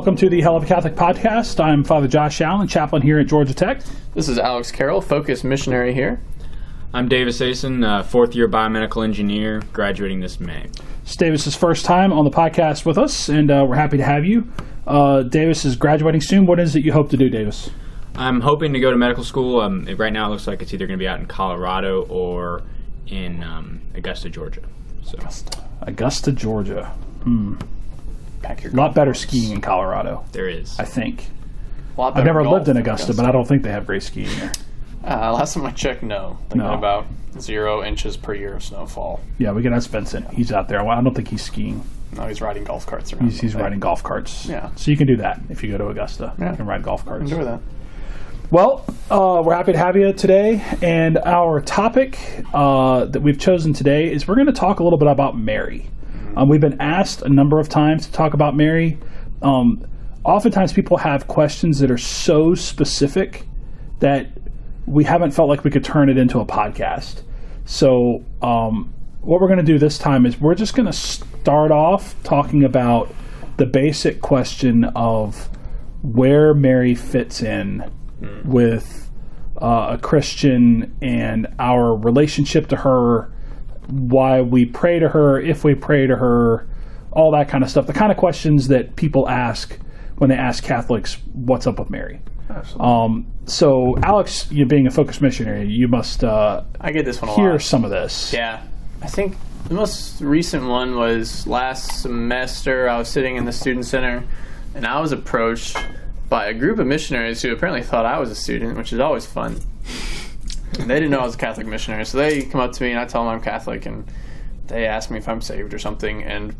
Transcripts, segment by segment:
Welcome to the Hell of a Catholic podcast. I'm Father Josh Allen, chaplain here at Georgia Tech. This is Alex Carroll, Focus Missionary here. I'm Davis Asen, uh, fourth year biomedical engineer, graduating this May. It's Davis's first time on the podcast with us, and uh, we're happy to have you. Uh, Davis is graduating soon. What is it you hope to do, Davis? I'm hoping to go to medical school. Um, it- right now, it looks like it's either going to be out in Colorado or in um, Augusta, Georgia. So Augusta, Georgia. Pack your A lot better skiing in Colorado, there is. I think. Lot I've never lived in than Augusta, but I don't think they have great skiing there. Uh, last time I checked, no. They No. got about zero inches per year of snowfall. Yeah, we can ask Vincent. He's out there. Well, I don't think he's skiing. No, he's riding golf carts around. He's, he's riding golf carts. Yeah. So you can do that if you go to Augusta. Yeah. You can ride golf carts. Enjoy that. Well, uh, we're happy to have you today. And our topic uh, that we've chosen today is we're going to talk a little bit about Mary. Um, we've been asked a number of times to talk about Mary. Um, oftentimes, people have questions that are so specific that we haven't felt like we could turn it into a podcast. So, um, what we're going to do this time is we're just going to start off talking about the basic question of where Mary fits in with uh, a Christian and our relationship to her, why we pray to her, if we pray to her, all that kind of stuff. The kind of questions that people ask when they ask Catholics, "What's up with Mary?" Um, so, Alex, you being a Focus missionary, you must uh, I get this one a hear lot. some of this. Yeah. I think the most recent one was last semester. I was sitting in the student center and I was approached by a group of missionaries who apparently thought I was a student, which is always fun. They didn't know I was a Catholic missionary. So they come up to me and I tell them I'm Catholic and they ask me if I'm saved or something. And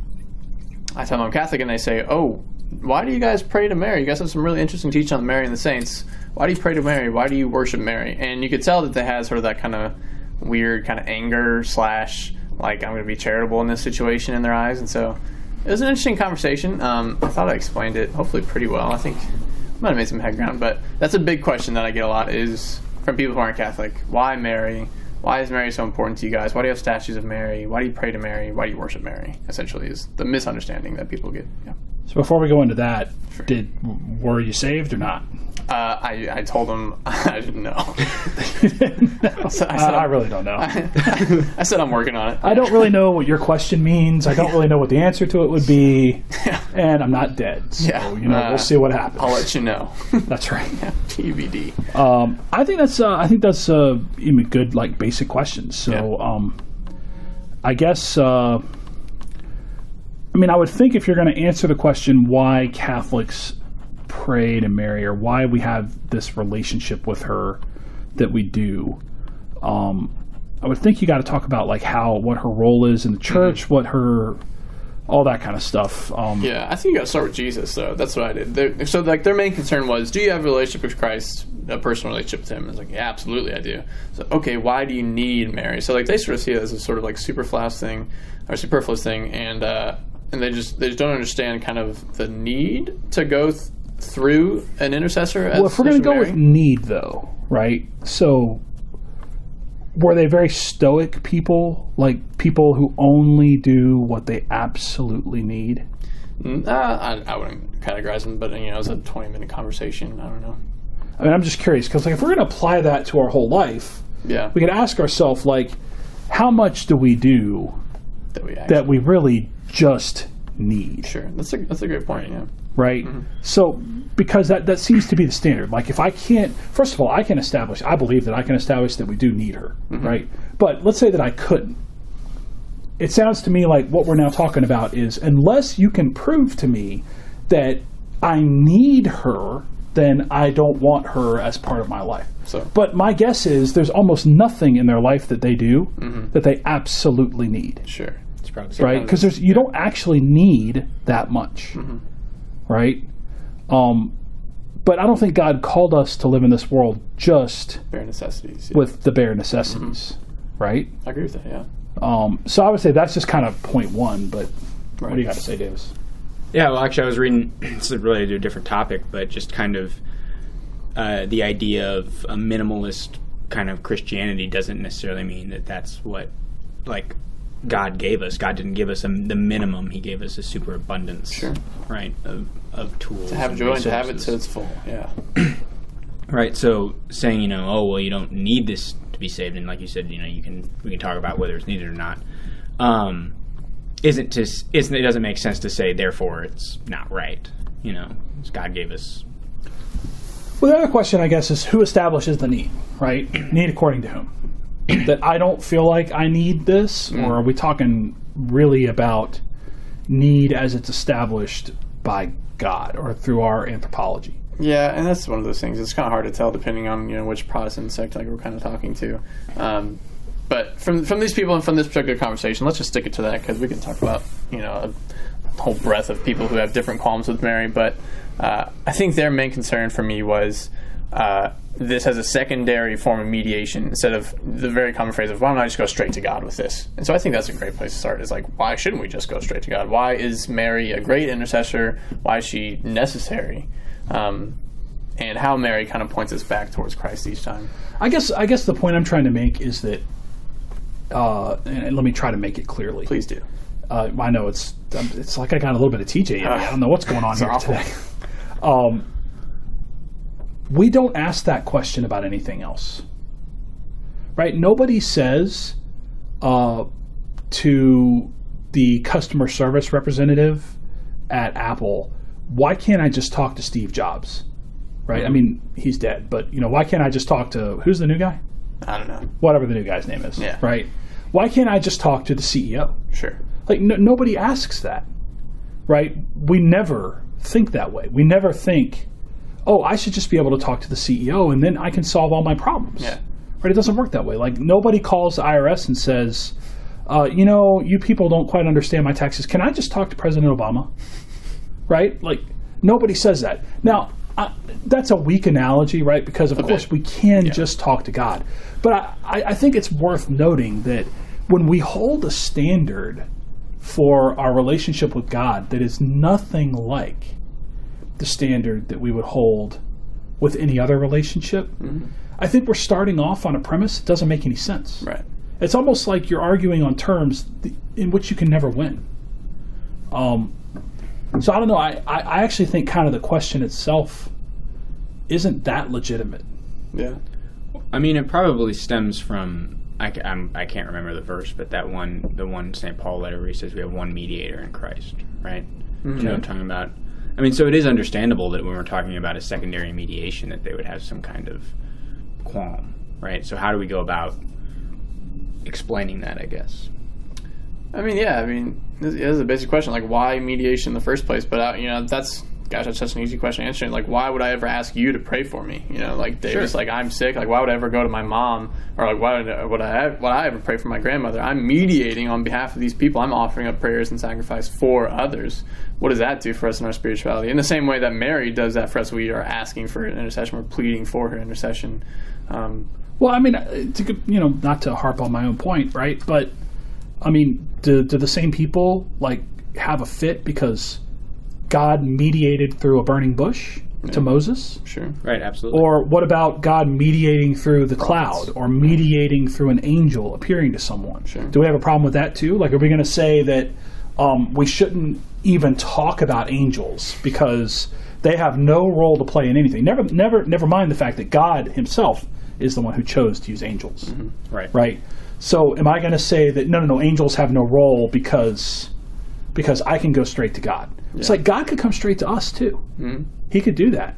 I tell them I'm Catholic and they say, Oh, why do you guys pray to Mary? You guys have some really interesting teaching on Mary and the saints. Why do you pray to Mary? Why do you worship Mary? And you could tell that they had sort of that kind of weird kind of anger slash like I'm going to be charitable in this situation in their eyes. And so it was an interesting conversation. Um, I thought I explained it hopefully pretty well. I think I might have made some head ground, but that's a big question that I get a lot is from people who aren't Catholic. Why Mary? Why is Mary so important to you guys? Why do you have statues of Mary? Why do you pray to Mary? Why do you worship Mary? Essentially, is the misunderstanding that people get. Yeah. So, before we go into that, did were you saved or not? Uh, I, I told them I didn't know. So I, said I I'm- really don't know. I said I'm working on it. I don't really know what your question means. I don't really know what the answer to it would be, and I'm not dead. So, Yeah. you know, Uh, we'll see what happens. I'll let you know. That's right. TBD. Um, I think that's uh, I think that's uh, even good like basic questions. So, Yeah. um, I guess uh, I mean I would think if you're going to answer the question why Catholics pray to Mary or why we have this relationship with her that we do, um, I would think you got to talk about like how what her role is in the church, what her all that kind of stuff. Um, Yeah, I think you got to start with Jesus, though. That's what I did. They're, so, like, their main concern was, do you have a relationship with Christ, a personal relationship with Him? And it's like, yeah, absolutely, I do. So, okay, why do you need Mary? So, like, they sort of see it as a sort of like superfluous thing or superfluous thing, and uh, and they just they just don't understand kind of the need to go th- through an intercessor. As, Well, if we're going to go Mary. with need, though, right? So, were they very stoic people, like people who only do what they absolutely need? Mm, uh, I, I wouldn't categorize them, but you know, it was a twenty minute conversation. I don't know. I mean, I'm just curious because, like, if we're going to apply that to our whole life, Yeah, we could ask ourselves, like, how much do we do that we that we really just need? sure. That's a that's a great point. Yeah. Right? Mm-hmm. So because that that seems to be the standard. Like if I can't, first of all, I can establish. I believe that I can establish that we do need her, mm-hmm. right? But let's say that I couldn't. It sounds to me like what we're now talking about is unless you can prove to me that I need her, then I don't want her as part of my life. So But my guess is there's almost nothing in their life that they do mm-hmm. that they absolutely need sure. It's probably right? Because there's you don't actually need that much, right? Um, but I don't think God called us to live in this world just Bare necessities. Yeah. with the bare necessities, right? I agree with that. Yeah. Um, so I would say that's just kind of point one. But what do you got to say, Davis? Yeah, well, actually, I was reading. This is related to a different topic, but just kind of uh, the idea of a minimalist kind of Christianity doesn't necessarily mean that that's what, like, God gave us. God didn't give us a, the minimum; He gave us a superabundance, Sure. right, of, of tools. To have and joy and to have it so its full. Yeah. Right. So saying, you know, oh well, you don't need this to be saved, and like you said, you know, you can we can talk about whether it's needed or not. Um, isn't to isn't it doesn't make sense to say therefore it's not right. You know, God gave us. Well, the other question, I guess, is who establishes the need, right? need according to whom? That I don't feel like I need this, or are we talking really about need as it's established by God or through our anthropology? Yeah, and that's one of those things. It's kind of hard to tell depending on you know which Protestant sect like we're kind of talking to. Um, but from from these people and from this particular conversation, let's just stick it to that because we can talk about you know a whole breadth of people who have different qualms with Mary. But uh, I think their main concern for me was uh, this as a secondary form of mediation instead of the very common phrase of why don't I just go straight to God with this? And so I think that's a great place to start. Is like why shouldn't we just go straight to God? Why is Mary a great intercessor? Why is she necessary? um, and how Mary kind of points us back towards Christ each time. I guess I guess the point I'm trying to make is that, uh, and let me try to make it clearly. Please do. Uh, I know it's it's like I got a little bit of TJ me. I don't know what's going on here awful. today. Um, we don't ask that question about anything else, right? Nobody says uh, to the customer service representative at Apple, "Why can't I just talk to Steve Jobs?" Right? I mean, he's dead, but you know, why can't I just talk to who's the new guy? I don't know. Whatever the new guy's name is. Yeah. Right? Why can't I just talk to the CEO? Sure. Like no, nobody asks that, right? We never think that way. We never think, "Oh, I should just be able to talk to the CEO and then I can solve all my problems." Yeah. Right? It doesn't work that way. Like nobody calls the IRS and says, uh, "You know, you people don't quite understand my taxes. Can I just talk to President Obama?" Right? Like nobody says that. Now. I, that's a weak analogy, right? Because of course bit. we can just talk to God, but I, I think it's worth noting that when we hold a standard for our relationship with God that is nothing like the standard that we would hold with any other relationship, I think we're starting off on a premise that doesn't make any sense. Right. It's almost like you're arguing on terms th- in which you can never win. Um, so I don't know. I, I, I actually think kind of the question itself isn't that legitimate. Yeah. I mean, it probably stems from I, I'm, I can't remember the verse, but that one, the one St. Paul letter where he says we have one mediator in Christ, right? You know what I'm talking about? I mean, so it is understandable that when we're talking about a secondary mediation, that they would have some kind of qualm, right? So how do we go about explaining that? I guess. I mean, yeah. I mean, this is a basic question. Like, why mediation in the first place? But uh, you know, that's gosh, that's such an easy question answering. Like, why would I ever ask you to pray for me? You know, like they Sure. like I'm sick. Like, why would I ever go to my mom or like why would, I- would I would I ever pray for my grandmother? I'm mediating on behalf of these people. I'm offering up prayers and sacrifice for others. What does that do for us in our spirituality? In the same way that Mary does that for us, we are asking for an intercession. We're pleading for her intercession. Um, Well, I mean, uh, to, you know, not to harp on my own point, right? But I mean, do, do the same people like have a fit because God mediated through a burning bush to Moses? sure. Right. Absolutely. Or what about God mediating through the Prophets. cloud or mediating through an angel appearing to someone? Sure. Do we have a problem with that too? Like, are we going to say that um, we shouldn't even talk about angels because they have no role to play in anything? Never, never, never mind the fact that God Himself is the one who chose to use angels, right. right? So, am I going to say that no, no, no, angels have no role because because I can go straight to God? It's like God could come straight to us too. He could do that.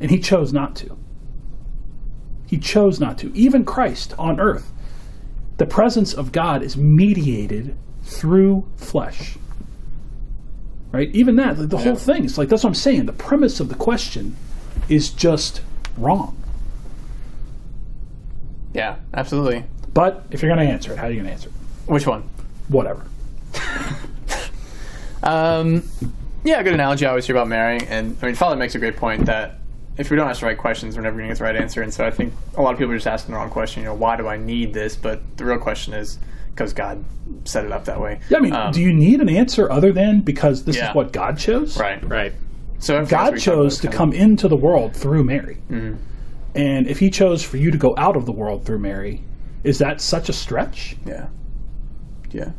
And he chose not to. He chose not to. Even Christ on earth, the presence of God is mediated through flesh. Right? Even that, the, the whole thing, it's like that's what I'm saying. The premise of the question is just wrong. Yeah, absolutely. But if you're going to answer it, how are you going to answer it? Which one? Whatever. Um, yeah, a good analogy I always hear about Mary, and I mean, Father makes a great point that if we don't ask the right questions, we're never going to get the right answer. And so I think a lot of people are just asking the wrong question. You know, why do I need this? But the real question is because God set it up that way. Yeah, I mean, Um, do you need an answer other than because this Yeah. is what God chose? right? Right. So everything God we talk about chose to come of- into the world through Mary. And if he chose for you to go out of the world through Mary, is that such a stretch? Yeah, Yeah.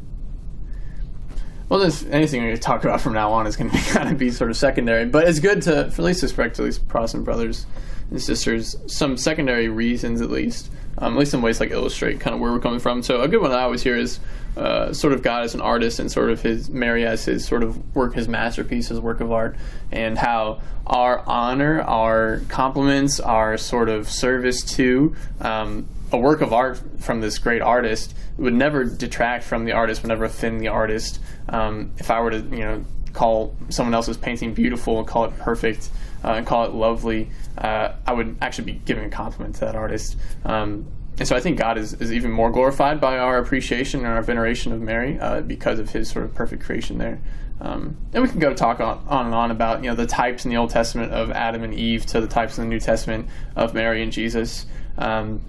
Well, this anything we talk about from now on is going to kind of be sort of secondary, but it's good to, for at least respect to these Protestant brothers and sisters, some secondary reasons at least, um, at least in ways like illustrate kind of where we're coming from. So a good one that I always hear is uh, sort of God as an artist and sort of his Mary as his sort of work, his masterpiece, his work of art, and how our honor, our compliments, our sort of service to um, a work of art from this great artist would never detract from the artist, would never offend the artist. Um, if I were to, you know, call someone else's painting beautiful and call it perfect uh, and call it lovely, uh, I would actually be giving a compliment to that artist. Um, and so I think God is, is even more glorified by our appreciation and our veneration of Mary uh, because of His sort of perfect creation there. Um, and we can go talk on, on and on about you know the types in the Old Testament of Adam and Eve to the types in the New Testament of Mary and Jesus. Um,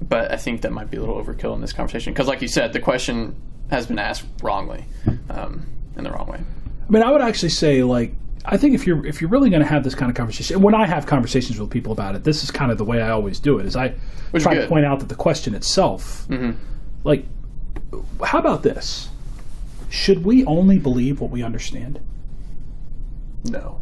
but I think that might be a little overkill in this conversation because, like you said, the question has been asked wrongly, um, in the wrong way. I mean, I would actually say like I think if you're if you're really going to have this kind of conversation, when I have conversations with people about it, this is kind of the way I always do it. Is I Which is try to point out that the question itself, mm-hmm. like, how about this? Should we only believe what we understand? No,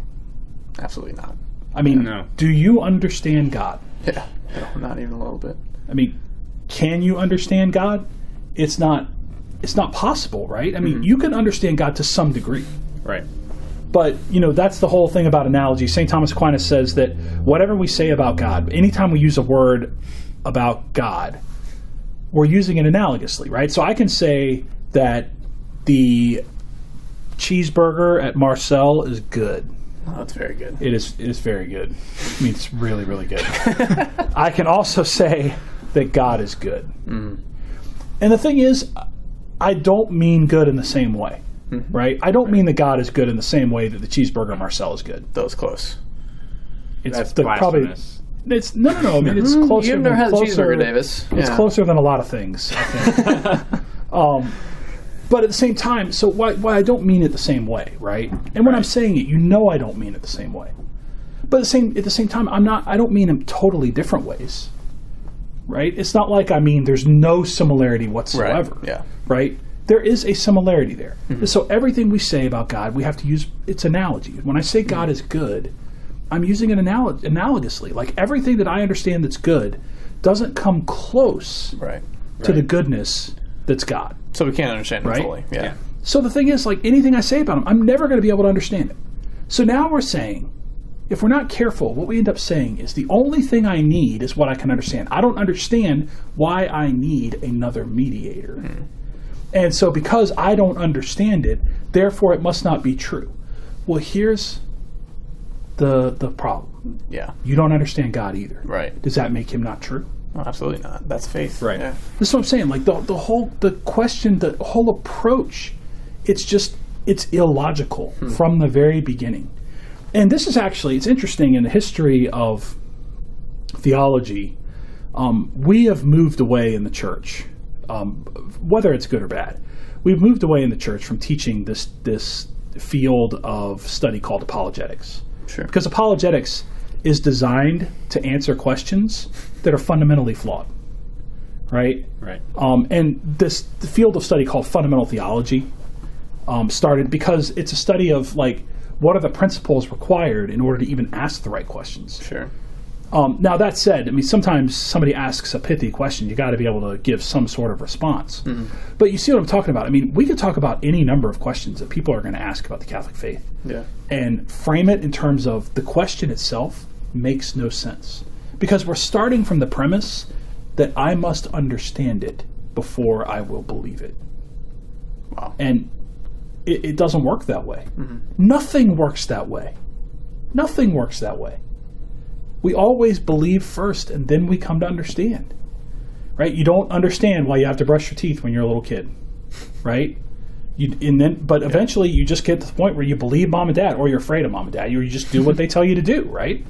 absolutely not. I mean, No. do you understand God? Yeah, no, not even a little bit. I mean, can you understand God? It's not. It's not possible, right? I mean, mm-hmm. you can understand God to some degree. Right. But you know that's the whole thing about analogy. St. Thomas Aquinas says that whatever we say about God, anytime we use a word about God, we're using it analogously, right? So I can say that the cheeseburger at Marcel is good. Oh, that's very good. It is it is very good. I mean, it's really really good. I can also say that God is good. Mm-hmm. And the thing is, I don't mean good in the same way, right? I don't mean that God is good in the same way that the cheeseburger Marcel is good. That was close. It's That's the- probably blasphemous. it's no no no. I mean, it's closer. You've never than, had a closer, cheeseburger, Davis. It's Yeah. closer than a lot of things. I think. um, but at the same time, so why, why I don't mean it the same way, right? And when I'm saying it, you know I don't mean it the same way. But at the same at the same time, I'm not. I don't mean in totally different ways, right? It's not like I mean there's no similarity whatsoever, Yeah. Right? There is a similarity there. Mm-hmm. So everything we say about God, we have to use its analogy. When I say God mm-hmm. is good, I'm using it analog- analogously. Like everything that I understand that's good doesn't come close Right. to the goodness that's God. So we can't understand it Right? fully. Yeah. Yeah. So the thing is, like anything I say about him, I'm never going to be able to understand it. So now we're saying, if we're not careful, what we end up saying is the only thing I need is what I can understand. I don't understand why I need another mediator. Hmm. And so because I don't understand it, therefore it must not be true. Well, here's the the problem. Yeah. You don't understand God either. Right. Does that make him not true? No, absolutely not. That's faith. Right. Yeah. This is what I'm saying. Like the the whole the question, the whole approach, it's just it's illogical from the very beginning. And this is actually it's interesting in the history of theology. Um, we have moved away in the church, um, whether it's good or bad. We've moved away in the church from teaching this this field of study called apologetics Sure. because apologetics is designed to answer questions that are fundamentally flawed right Right. um, and this field of study called fundamental theology um, started because it's a study of like what are the principles required in order to even ask the right questions Sure. Um, now that said, I mean sometimes somebody asks a pithy question, you got to be able to give some sort of response. But you see what I'm talking about? I mean, we could talk about any number of questions that people are going to ask about the Catholic faith, Yeah. and frame it in terms of the question itself makes no sense because we're starting from the premise that I must understand it before I will believe it, Wow. and it, it doesn't work that way. Nothing works that way. Nothing works that way we always believe first and then we come to understand right? You don't understand why you have to brush your teeth when you're a little kid right? You and then but eventually you just get to the point where you believe mom and dad or you're afraid of mom and dad. You just do what they tell you to do right?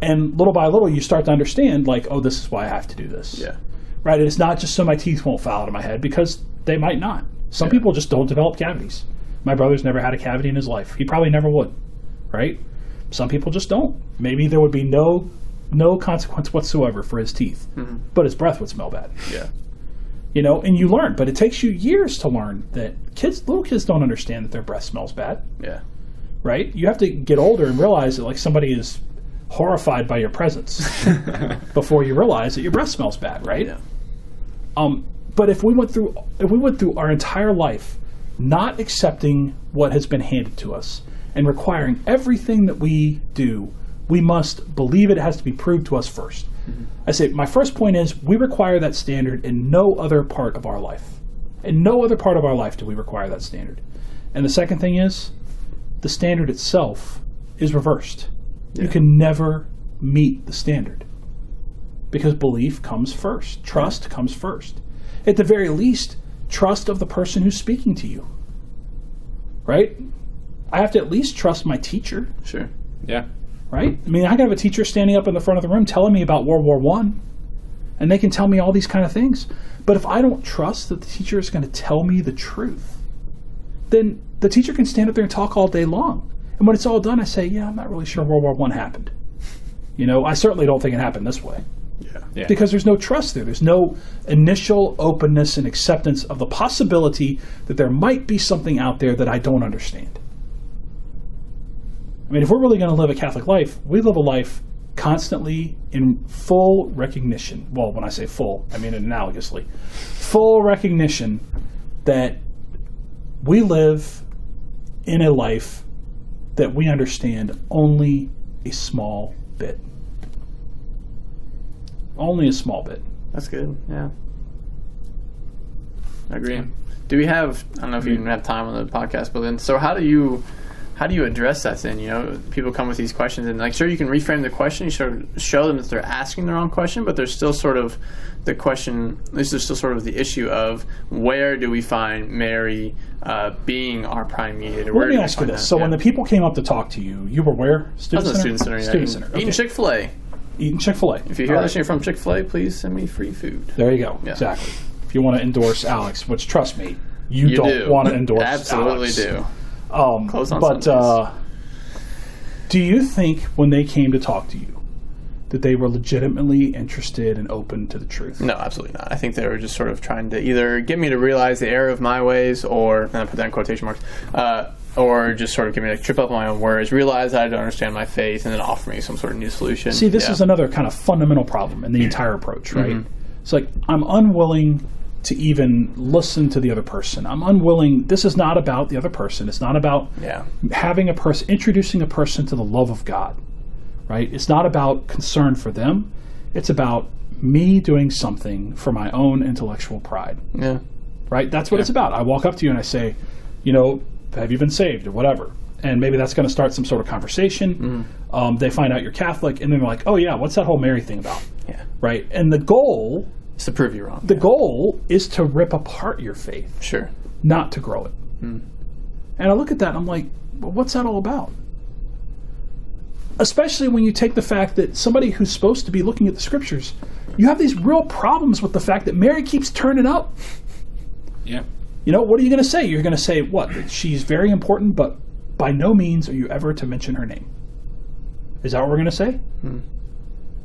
And little by little you start to understand like oh this is why i have to do this. Yeah. right? And it's not just so my teeth won't fall out of my head because they might not. Some Yeah. people just don't develop cavities. My brother's never had a cavity in his life. He probably never would right some people just don't. Maybe there would be no no consequence whatsoever for his teeth, but his breath would smell bad. Yeah. You know, and you learn, but it takes you years to learn that kids, little kids, don't understand that their breath smells bad, Yeah. right? You have to get older and realize that like somebody is horrified by your presence before you realize that your breath smells bad, right? Yeah. Um, but if we went through if we went through our entire life not accepting what has been handed to us and requiring everything that we do, we must believe it has to be proved to us 1st mm-hmm. I say my first point is we require that standard in no other part of our life. In no other part of our life do we require that standard. And the second thing is the standard itself is reversed. You can never meet the standard because belief comes first, trust comes first. At the very least, trust of the person who's speaking to you. Right? I have to at least trust my teacher, Sure. Yeah. right? I mean, I can have a teacher standing up in the front of the room telling me about World War One, and they can tell me all these kind of things. But if I don't trust that the teacher is going to tell me the truth, then the teacher can stand up there and talk all day long. And when it's all done, I say, "Yeah, I'm not really sure World War One happened." You know, I certainly don't think it happened this way Yeah. Yeah. because there's no trust there. There's no initial openness and acceptance of the possibility that there might be something out there that I don't understand. I mean, if we're really going to live a Catholic life, we live a life constantly in full recognition. Well, when I say full, I mean analogously. Full recognition that we live in a life that we understand only a small bit. Only a small bit. That's good. Yeah. I agree. Do we have? I don't know if you even have time on the podcast, but then so how do you? How do you address that then? You know, people come with these questions, and like, sure, you can reframe the question. You sort of show them that they're asking the wrong question, but there's still sort of the question. This is still sort of the issue of where do we find Mary uh, being our prime mediator? Where Let me ask you this. that? So Yeah. when the people came up to talk to you, you were where? I Student was in center. student center, yeah, Student eating, center. eating. Chick Fil A. Eating Chick Fil A. If you hear this and you're from Chick Fil A, please send me free food. there you go. Yeah. Exactly. If you want to endorse Alex, which trust me, you, You don't do want to endorse. Absolutely Alex. do. Um, Close on but uh, do you think when they came to talk to you that they were legitimately interested and open to the truth? No, absolutely not. I think they were just sort of trying to either get me to realize the error of my ways, or and I put that in quotation marks, uh, or just sort of get me to trip up my own words, realize I don't understand my faith, and then offer me some sort of new solution. See, this Yeah. is another kind of fundamental problem in the entire approach, right? Mm-hmm. It's like I'm unwilling to even listen to the other person. I'm unwilling. This is not about the other person. It's not about yeah, having a person, introducing a person to the love of God, right? It's not about concern for them. It's about me doing something for my own intellectual pride, yeah, right? That's what it's about. I walk up to you and I say, you know, have you been saved or whatever? And maybe that's going to start some sort of conversation. Um, they find out you're Catholic, and then they're like, oh, yeah, what's that whole Mary thing about? yeah. Right? And the goal, Just to prove you wrong. the goal is to rip apart your faith sure. not to grow it. Hmm. And I look at that and I'm like, well, what's that all about? Especially when you take the fact that somebody who's supposed to be looking at the scriptures, you have these real problems with the fact that Mary keeps turning up. Yeah. You know, what are you going to say? You're going to say, what? That she's very important, but by no means are you ever to mention her name. Is that what we're going to say? Hmm.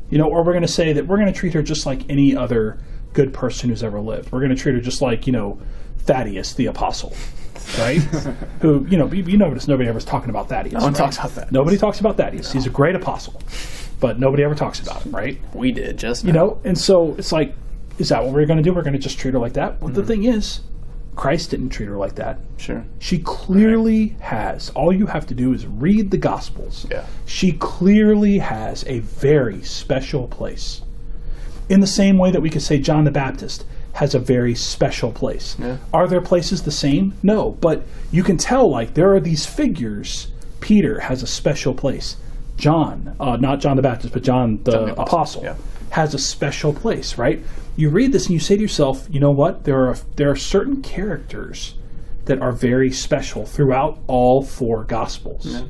You know, or we're going to say that we're going to treat her just like any other good person who's ever lived. We're going to treat her just like, you know, Thaddeus the apostle, right? Who, you know, you, you notice nobody ever ever's talking about Thaddeus. No one right? talks about that. Nobody talks about Thaddeus. He's a great apostle, but nobody ever talks about him, right? We did just You know, and so it's like, is that what we're going to do? We're going to just treat her like that? Well, the mm-hmm. thing is, Christ didn't treat her like that. sure. She clearly has. All you have to do is read the Gospels. Yeah. She clearly has a very special place. In the same way that we could say John the Baptist has a very special place. Yeah. Are there places the same? No, but you can tell like there are these figures. Peter has a special place. John, uh, not John the Baptist, but John the, John the Apostle, Apostle, yeah. Has a special place, right? You read this and you say to yourself, you know what? There are there are certain characters that are very special throughout all four Gospels.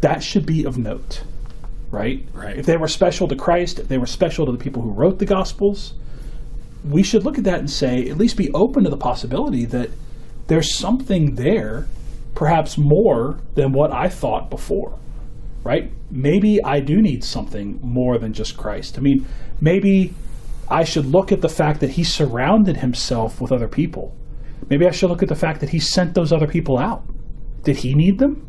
That should be of note, right? Right. If they were special to Christ, if they were special to the people who wrote the Gospels, we should look at that and say, at least be open to the possibility that there's something there, perhaps more than what I thought before, right? Maybe I do need something more than just Christ. I mean, maybe I should look at the fact that he surrounded himself with other people. Maybe I should look at the fact that he sent those other people out. Did he need them?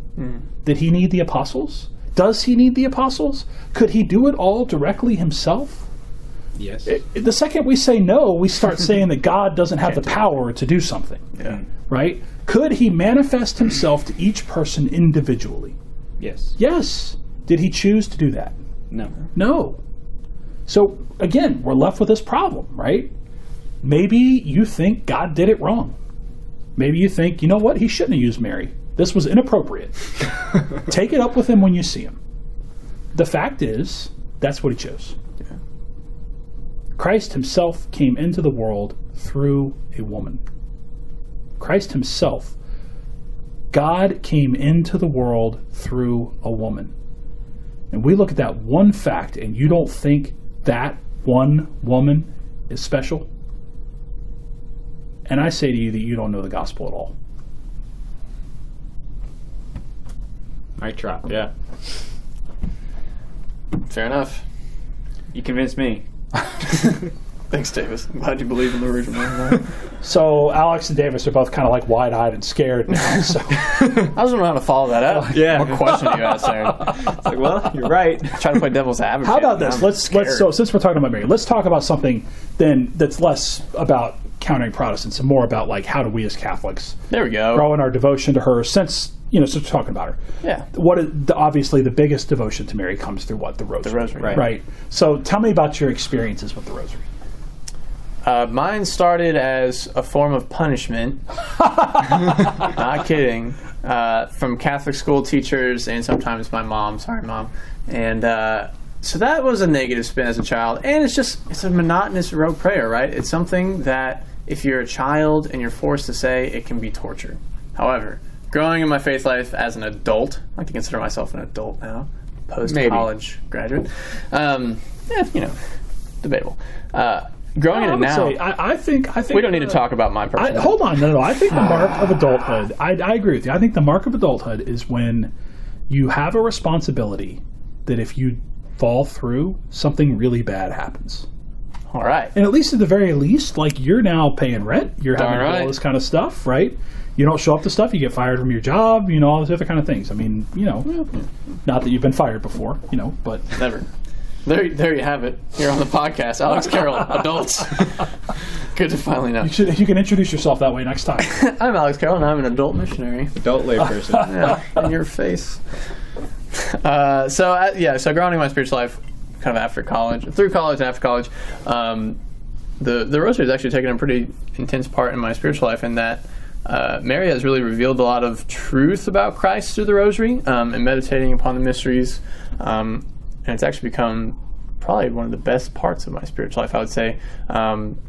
Did he need the apostles? Does he need the apostles? Could he do it all directly himself? Yes. The second we say no, we start saying that God doesn't have the power to do something, Yeah. right? Could he manifest himself to each person individually? Yes. Yes. Did he choose to do that? No. No. So again, we're left with this problem, right? Maybe you think God did it wrong. Maybe you think, you know what, he shouldn't have used Mary. This was inappropriate. Take it up with him when you see him. The fact is, that's what he chose. Yeah. Christ himself came into the world through a woman. Christ himself, God came into the world through a woman. And we look at that one fact, and you don't think that one woman is special? And I say to you that you don't know the gospel at all. Mic drop. Yeah. Fair enough. You convinced me. Thanks, Davis. I'm glad you believe in the Virgin Mary. So Alex and Davis are both kind of like wide-eyed and scared now. So I was wondering how to follow that up. Yeah. What question you asked there? It's like, well, you're right. Trying to play devil's advocate. how about this? I'm Let's let's so since we're talking about Mary, let's talk about something then that's less about countering Protestants and more about like how do we as Catholics There we go. grow in our devotion to her since you know since we're talking about her. Yeah. What is the, obviously the biggest devotion to Mary comes through what the rosary. The rosary, Right. right. So tell me about your experiences with the rosary. Uh, mine started as a form of punishment. Not kidding. Uh, from Catholic school teachers and sometimes my mom. Sorry, mom. And uh, so that was a negative spin as a child. And it's just it's a monotonous rote prayer, right? It's something that if you're a child and you're forced to say, it can be torture. However, growing in my faith life as an adult, I like to consider myself an adult now, post college graduate. Um, yeah, you know, debatable. Uh, growing in I it now. say I, I think I think We don't need to uh, talk about my I, personal. hold on, no, no. I think the mark of adulthood. I, I agree with you. I think the mark of adulthood is when you have a responsibility that if you fall through, something really bad happens. All right. And at least at the very least, like you're now paying rent, you're having Darn to do all this kind of stuff, right? You don't show up to stuff, you get fired from your job, you know, all those other kind of things. I mean, you know, not that you've been fired before, you know, but Never. There, there you have it. Here on the podcast, Alex Carroll, adults. Good to finally know. you, should, you can introduce yourself that way next time. I'm Alex Carroll, and I'm an adult missionary. Adult layperson. Yeah, in your face. Uh, so uh, yeah, so grounding my spiritual life, kind of after college, through college and after college, um, the the rosary has actually taken a pretty intense part in my spiritual life. In that, uh, Mary has really revealed a lot of truth about Christ through the rosary um, and meditating upon the mysteries, um, and it's actually become probably one of the best parts of my spiritual life. I would say. Um,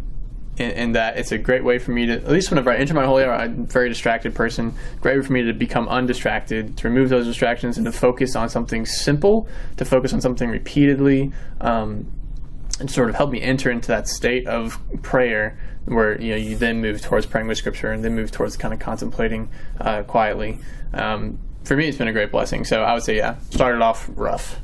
in, in that it's a great way for me to, at least whenever I enter my holy hour, I'm a very distracted person. Great way for me to become undistracted, to remove those distractions, and to focus on something simple, to focus on something repeatedly, um, and sort of help me enter into that state of prayer where you know you then move towards praying with scripture and then move towards kind of contemplating uh, quietly. Um, for me, it's been a great blessing. So I would say, yeah, started off rough.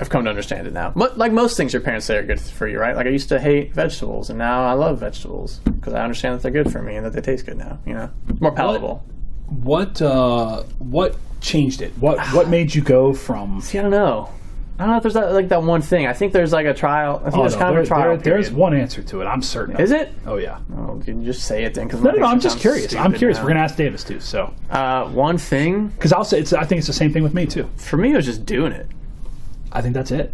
I've come to understand it now. Mo- like most things your parents say are good for you, right? Like I used to hate vegetables, and now I love vegetables because I understand that they're good for me and that they taste good now. You know, more palatable. what uh, what changed it? What what made you go from See, I don't know. I don't know if there's that, like that one thing. I think there's like a trial. I think Oh, there's no, kind there- of a trial. there- there's one answer to it. I'm certain. of Is it? Oh yeah. Oh, can you just say it then? Cause No, no, no. I'm just curious. I'm curious. We're gonna ask Davis too. So, Uh, one thing because I'll say it's. I think it's the same thing with me too. for me it was just doing it. I think that's it.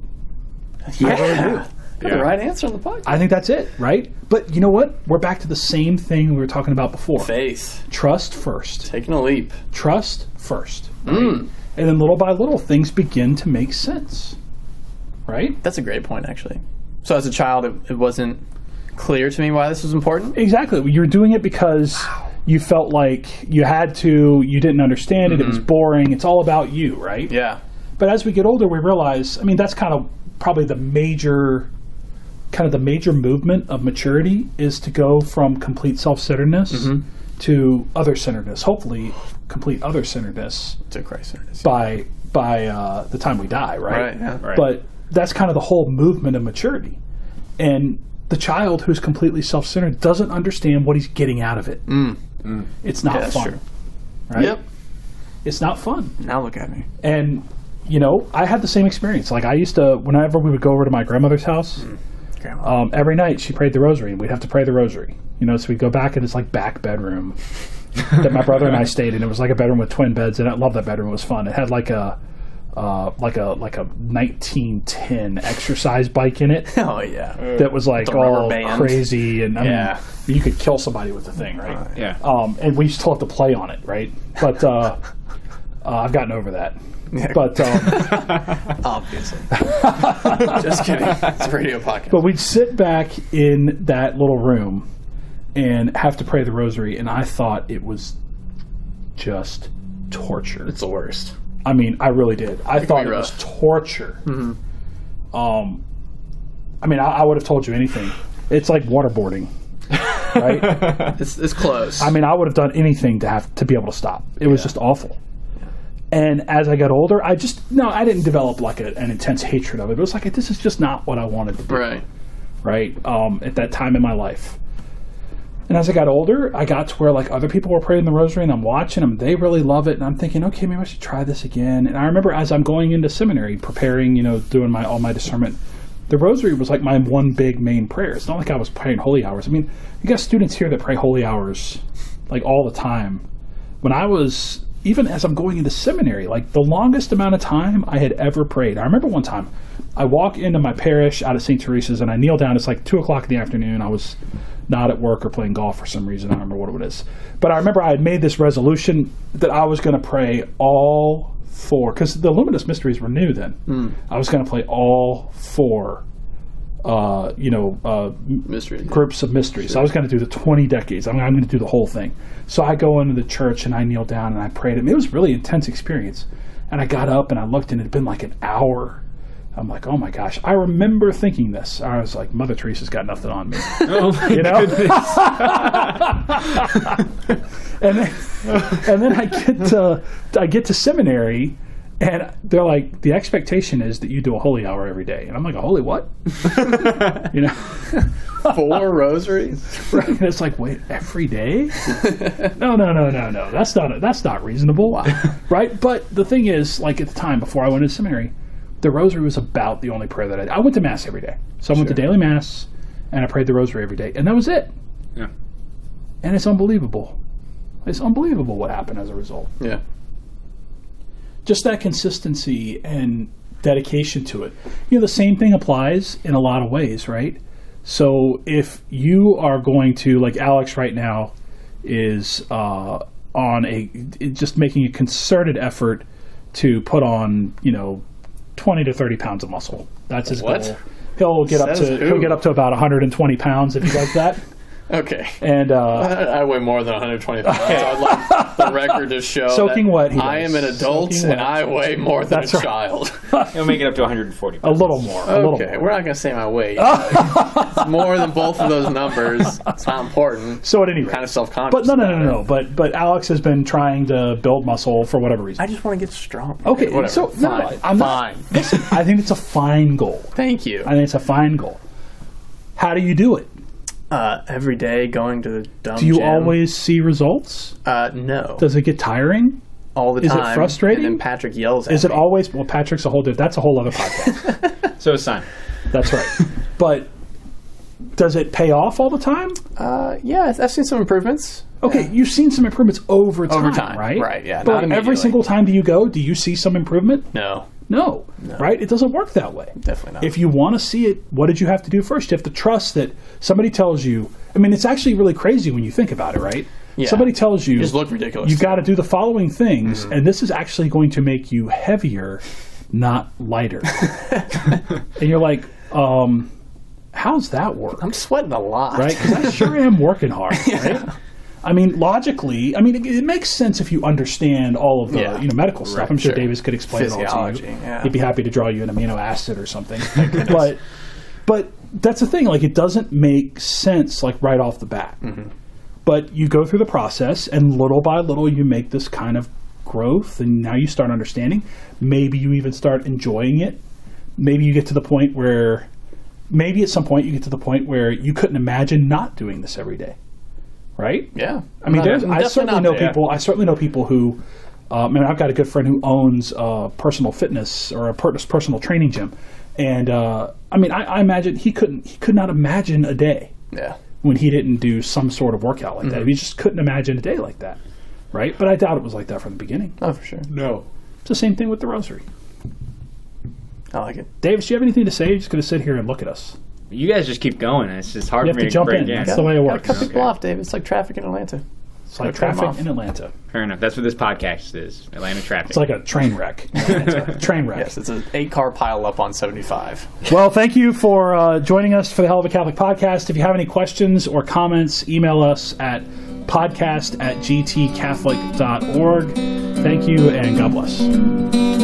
Yeah, really do. Got Yeah. the right answer on the podcast. I think that's it. Right. But you know what? We're back to the same thing we were talking about before. Faith, Trust first. taking a leap. Trust first. Mm. And then little by little, things begin to make sense. Right. That's a great point, actually. So as a child, it, it wasn't clear to me why this was important. Exactly. You were doing it because you felt like you had to. You didn't understand it. It was boring. It's all about you. Right. Mm-hmm. Yeah. But as we get older, we realize, I mean, that's kind of probably the major, kind of the major movement of maturity is to go from complete self centeredness Mm-hmm. to other centeredness. Hopefully, complete other centeredness To Christ centeredness by by uh, the time we die, right? Right. Yeah. Right. But that's kind of the whole movement of maturity. and the child who's completely self-centered doesn't understand what he's getting out of it. It's not Yeah, that's fun, true. right? Yep. It's not fun. Now look at me. And you know, I had the same experience. Like I used to, whenever we would go over to my grandmother's house, Grandma. um, every night she prayed the rosary, and we'd have to pray the rosary. You know, so we'd go back in this like back bedroom that my brother and I stayed in. It was like a bedroom with twin beds, and I loved that bedroom. It was fun. It had like a uh, like a like a 1910 exercise bike in it oh yeah. that was like all band. crazy, and I mean, Yeah. you could kill somebody with the thing, right? Yeah. Um, and we still have to play on it, right? But uh, uh, I've gotten over that. Yeah. But um, Obviously. Just kidding. It's a radio podcast. But we'd sit back in that little room and have to pray the rosary, and I thought it was just torture. it's the worst. I mean, I really did. I thought it was torture. Um, I mean, I, I would have told you anything. It's like waterboarding, right? It's, it's close. I mean, I would have done anything to have to be able to stop. It was just awful. And as I got older, I just no, I didn't develop like a, an intense hatred of it. It was like this is just not what I wanted to do right. right? Um, at that time in my life. And as I got older, I got to where like other people were praying the rosary and I'm watching them. They really love it. And I'm thinking, okay, maybe I should try this again. And I remember as I'm going into seminary, preparing, you know, doing my all my discernment, the rosary was like my one big main prayer. It's not like I was praying holy hours. I mean, you got students here that pray holy hours like all the time. When I was even as I'm going into seminary, like the longest amount of time I had ever prayed. I remember one time I walk into my parish out of St. Teresa's and I kneel down. It's like two o'clock in the afternoon. I was not at work or playing golf for some reason. I don't remember what it is. But I remember I had made this resolution that I was going to pray all four, because the Luminous Mysteries were new then. Hmm. I was going to play all four, uh, you know, uh, Mystery. groups of mysteries. I was going to do the 20 decades. I'm, I'm going to do the whole thing. So I go into the church and I kneel down and I pray to prayed. It was a really intense experience. And I got up and I looked and it had been like an hour. I'm like, oh my gosh. I remember thinking this. I was like, Mother Teresa's got nothing on me. Oh my You know? and then, and then I get to I get to seminary, and they're like, the expectation is that you do a holy hour every day, and I'm like, a holy what? you know, Four rosaries? right? And it's like, wait, every day? No, no, no, no, no. That's not that's not reasonable, right? But the thing is, like at the time before I went to seminary, the rosary was about the only prayer that I I went to mass every day. So I went to daily mass, and I prayed the rosary every day, and that was it. Yeah. And it's unbelievable. It's unbelievable what happened as a result. Yeah. Just that consistency and dedication to it. You know, the same thing applies in a lot of ways, right? So if you are going to, like Alex right now, is uh, on a just making a concerted effort to put on, you know, twenty to thirty pounds of muscle. That's his What? goal. He'll get up to who? he'll get up to about 120 pounds if he does that. Okay. And uh, I weigh more than 120 pounds. I'd like the record to show. Soaking that wet. He I am an adult Soaking and wet. I weigh more than That's a right. child. He'll make it up to 140. a little more. A little Okay, more. we're not going to say my weight. it's more than both of those numbers. It's not important. So at any rate, kind of self-conscious. But no, no, no, no, no. But but Alex has been trying to build muscle for whatever reason. I just want to get strong. Okay, whatever. so no, fine. I'm fine. not. Listen, I think it's a fine goal. Thank you. I think it's a fine goal. How do you do it? Uh, every day going to the dumb Do you gym. always see results? Uh, no. Does it get tiring? all the is it frustrating? And then Patrick yells at Is it me. always? Well, Patrick's a whole. That's a whole other podcast. So it's time. that's right. But does it pay off all the time? Uh, yeah, I've- seen some improvements. Okay, you've seen some improvements over time, Over time, right? right, yeah, But not every single time do you go, do you see some improvement? No, No, right? It doesn't work that way. definitely not. If you want to see it, what did you have to do first? You have to trust that somebody tells you. I mean, it's actually really crazy when you think about it, right? Yeah. Somebody tells you just look ridiculous. you've got to do the following things, Mm-hmm. and this is actually going to make you heavier, not lighter. and you're like, um, how's that work? I'm sweating a lot. right? Because I sure am working hard, right? I mean, logically, I mean, it, it makes sense if you understand all of the Yeah. you know medical stuff. Right, I'm sure sure. Davis could explain it all to you. yeah. He'd be happy to draw you an amino acid or something. but but that's the thing. Like, it doesn't make sense like right off the bat. Mm-hmm. But you go through the process, and little by little, you make this kind of growth, and now you start understanding. Maybe you even start enjoying it. Maybe you get to the point where maybe at some point you get to the point where you couldn't imagine not doing this every day, right? Yeah. I mean, there's, I certainly know there. people. I certainly know people who. Uh, I mean, I've got a good friend who owns a personal fitness or a personal training gym, and uh, I mean, I, I imagine he couldn't. He could not imagine a day Yeah. when he didn't do some sort of workout like that. He just couldn't imagine a day like that, right? But I doubt it was like that from the beginning. Oh, for sure. No. It's the same thing with the rosary. I like it. Davis, do you have anything to say? You're just going to sit here and look at us. You guys just keep going. It's just hard You for me to jump break in. in. That's the way it works. cut people off, Dave. It's like traffic in Atlanta. It's like Gotta cut 'em traffic in Atlanta. Fair enough. That's what this podcast is. Atlanta traffic. It's like a train wreck. in Atlanta. train wreck. Yes, it's an eight car pile up on 75. Well, thank you for uh, joining us for the Hell of a Catholic podcast. If you have any questions or comments, email us at podcast at gtcatholic.org. Thank you and God bless.